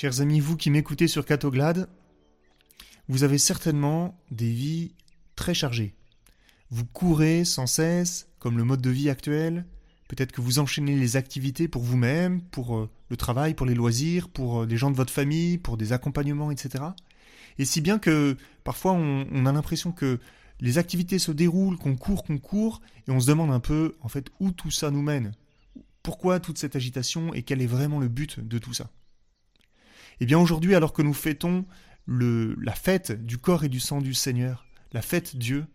Chers amis, vous qui m'écoutez sur Catoglade, vous avez certainement des vies très chargées. Vous courez sans cesse, comme le mode de vie actuel. Peut-être que vous enchaînez les activités pour vous-même, pour euh, le travail, pour les loisirs, pour euh, les gens de votre famille, pour des accompagnements, etc. Et si bien que parfois on, on a l'impression que les activités se déroulent, qu'on court, qu'on court, et on se demande un peu, en fait, où tout ça nous mène. Pourquoi toute cette agitation et quel est vraiment le but de tout ça? Eh bien aujourd'hui, alors que nous fêtons la fête du corps et du sang du Seigneur, la fête Dieu,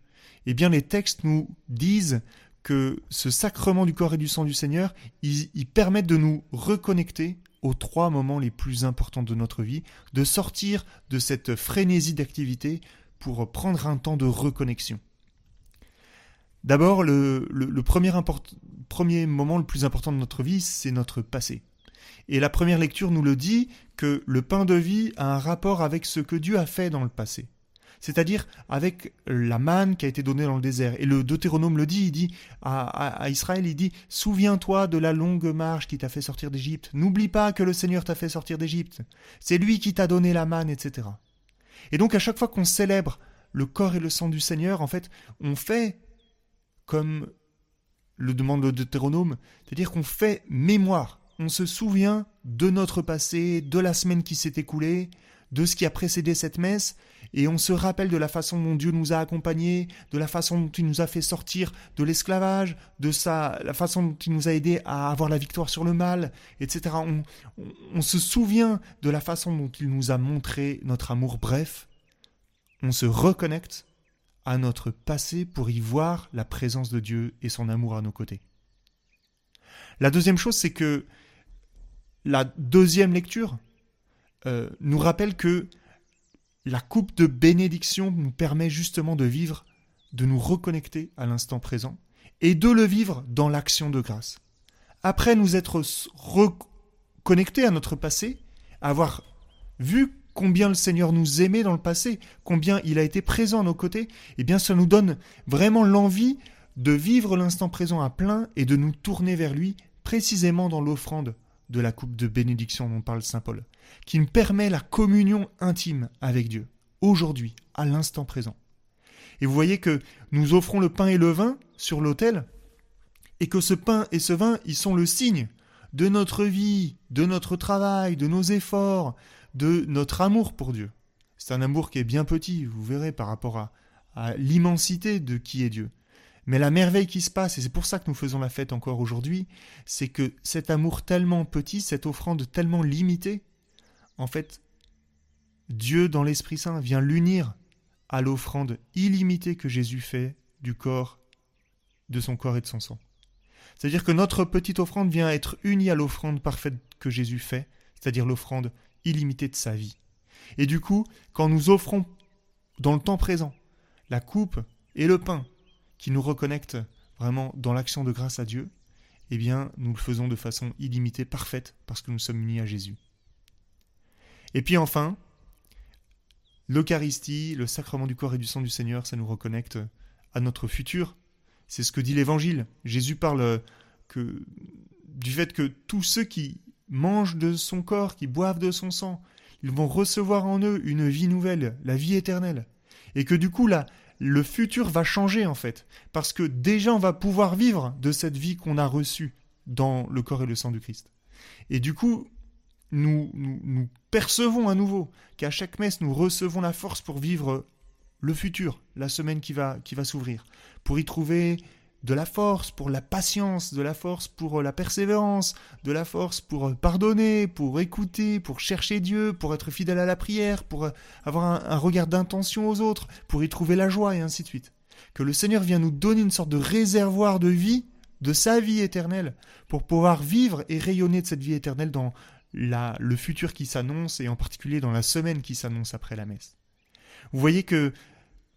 eh bien les textes nous disent que ce sacrement du corps et du sang du Seigneur, ils, de nous reconnecter aux trois moments les plus importants de notre vie, de sortir de cette frénésie d'activité pour prendre un temps de reconnexion. D'abord, le, premier moment le plus important de notre vie, c'est notre passé. Et la première lecture nous le dit que le pain de vie a un rapport avec ce que Dieu a fait dans le passé. C'est-à-dire avec la manne qui a été donnée dans le désert. Et le Deutéronome le dit, il dit à, Israël, il dit, souviens-toi de la longue marche qui t'a fait sortir d'Égypte. N'oublie pas que le Seigneur t'a fait sortir d'Égypte. C'est lui qui t'a donné la manne, etc. Et donc à chaque fois qu'on célèbre le corps et le sang du Seigneur, en fait, on fait comme le demande le Deutéronome, c'est-à-dire qu'on fait mémoire, on se souvient de notre passé, de la semaine qui s'est écoulée, de ce qui a précédé cette messe, et on se rappelle de la façon dont Dieu nous a accompagnés, de la façon dont il nous a fait sortir de l'esclavage, de sa, la façon dont il nous a aidés à avoir la victoire sur le mal, etc. On, on, on se souvient de la façon dont il nous a montré notre amour. Bref, on se reconnecte à notre passé pour y voir la présence de Dieu et son amour à nos côtés. La deuxième chose, c'est que la deuxième lecture euh, nous rappelle que la coupe de bénédiction nous permet justement de vivre, de nous reconnecter à l'instant présent et de le vivre dans l'action de grâce. Après nous être reconnectés à notre passé, avoir vu combien le Seigneur nous aimait dans le passé, combien il a été présent à nos côtés, eh bien ça nous donne vraiment l'envie de vivre l'instant présent à plein et de nous tourner vers lui précisément dans l'offrande de la coupe de bénédiction dont parle Saint Paul, qui nous permet la communion intime avec Dieu, aujourd'hui, à l'instant présent. Et vous voyez que nous offrons le pain et le vin sur l'autel, et que ce pain et ce vin, ils sont le signe de notre vie, de notre travail, de nos efforts, de notre amour pour Dieu. C'est un amour qui est bien petit, vous verrez, par rapport à, à l'immensité de qui est Dieu. Mais la merveille qui se passe, et c'est pour ça que nous faisons la fête encore aujourd'hui, c'est que cet amour tellement petit, cette offrande tellement limitée, en fait, Dieu dans l'Esprit Saint vient l'unir à l'offrande illimitée que Jésus fait du corps, de son corps et de son sang. C'est-à-dire que notre petite offrande vient être unie à l'offrande parfaite que Jésus fait, c'est-à-dire l'offrande illimitée de sa vie. Et du coup, quand nous offrons dans le temps présent la coupe et le pain qui nous reconnectent vraiment dans l'action de grâce à Dieu, eh bien, nous le faisons de façon illimitée, parfaite, parce que nous sommes unis à Jésus. Et puis enfin, l'Eucharistie, le sacrement du corps et du sang du Seigneur, ça nous reconnecte à notre futur. C'est ce que dit l'Évangile. Jésus parle que, du fait que tous ceux qui mangent de son corps, qui boivent de son sang, ils vont recevoir en eux une vie nouvelle, la vie éternelle. Et que du coup, là, le futur va changer en fait. Parce que déjà, on va pouvoir vivre de cette vie qu'on a reçue dans le corps et le sang du Christ. Et du coup, nous, nous, percevons à nouveau qu'à chaque messe, nous recevons la force pour vivre le futur, la semaine qui va, qui va s'ouvrir, pour y trouver de la force pour la patience, de la force pour la persévérance, de la force pour pardonner, pour écouter, pour chercher Dieu, pour être fidèle à la prière, pour avoir un, un regard d'intention aux autres, pour y trouver la joie et ainsi de suite. Que le Seigneur vient nous donner une sorte de réservoir de vie, de sa vie éternelle, pour pouvoir vivre et rayonner de cette vie éternelle dans la, le futur qui s'annonce et en particulier dans la semaine qui s'annonce après la messe. Vous voyez que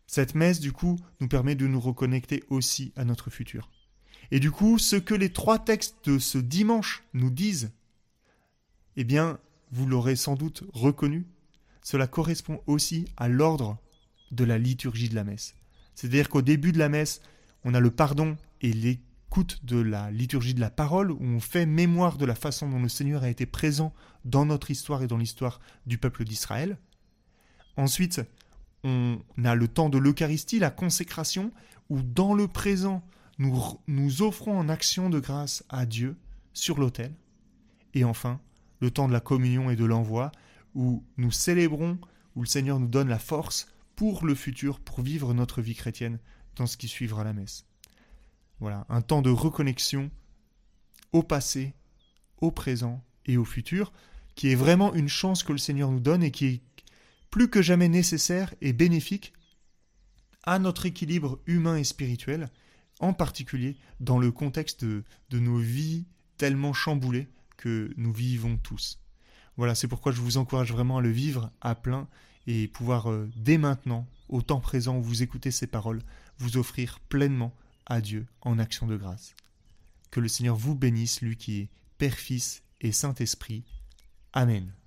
cette messe, du coup, nous permet de nous reconnecter aussi à notre futur. Et du coup, ce que les trois textes de ce dimanche nous disent, eh bien, vous l'aurez sans doute reconnu, cela correspond aussi à l'ordre de la liturgie de la messe. C'est-à-dire qu'au début de la messe, on a le pardon et les écoute de la liturgie de la parole, où on fait mémoire de la façon dont le Seigneur a été présent dans notre histoire et dans l'histoire du peuple d'Israël. Ensuite, on a le temps de l'Eucharistie, la consécration, où dans le présent, nous, nous offrons en action de grâce à Dieu sur l'autel. Et enfin, le temps de la communion et de l'envoi, où nous célébrons, où le Seigneur nous donne la force pour le futur, pour vivre notre vie chrétienne dans ce qui suivra la messe. Voilà, un temps de reconnexion au passé, au présent et au futur, qui est vraiment une chance que le Seigneur nous donne et qui est plus que jamais nécessaire et bénéfique à notre équilibre humain et spirituel, en particulier dans le contexte de, nos vies tellement chamboulées que nous vivons tous. Voilà, c'est pourquoi je vous encourage vraiment à le vivre à plein et pouvoir euh, dès maintenant, au temps présent où vous écoutez ces paroles, vous offrir pleinement à Dieu en action de grâce. Que le Seigneur vous bénisse, lui qui est Père, Fils et Saint-Esprit. Amen.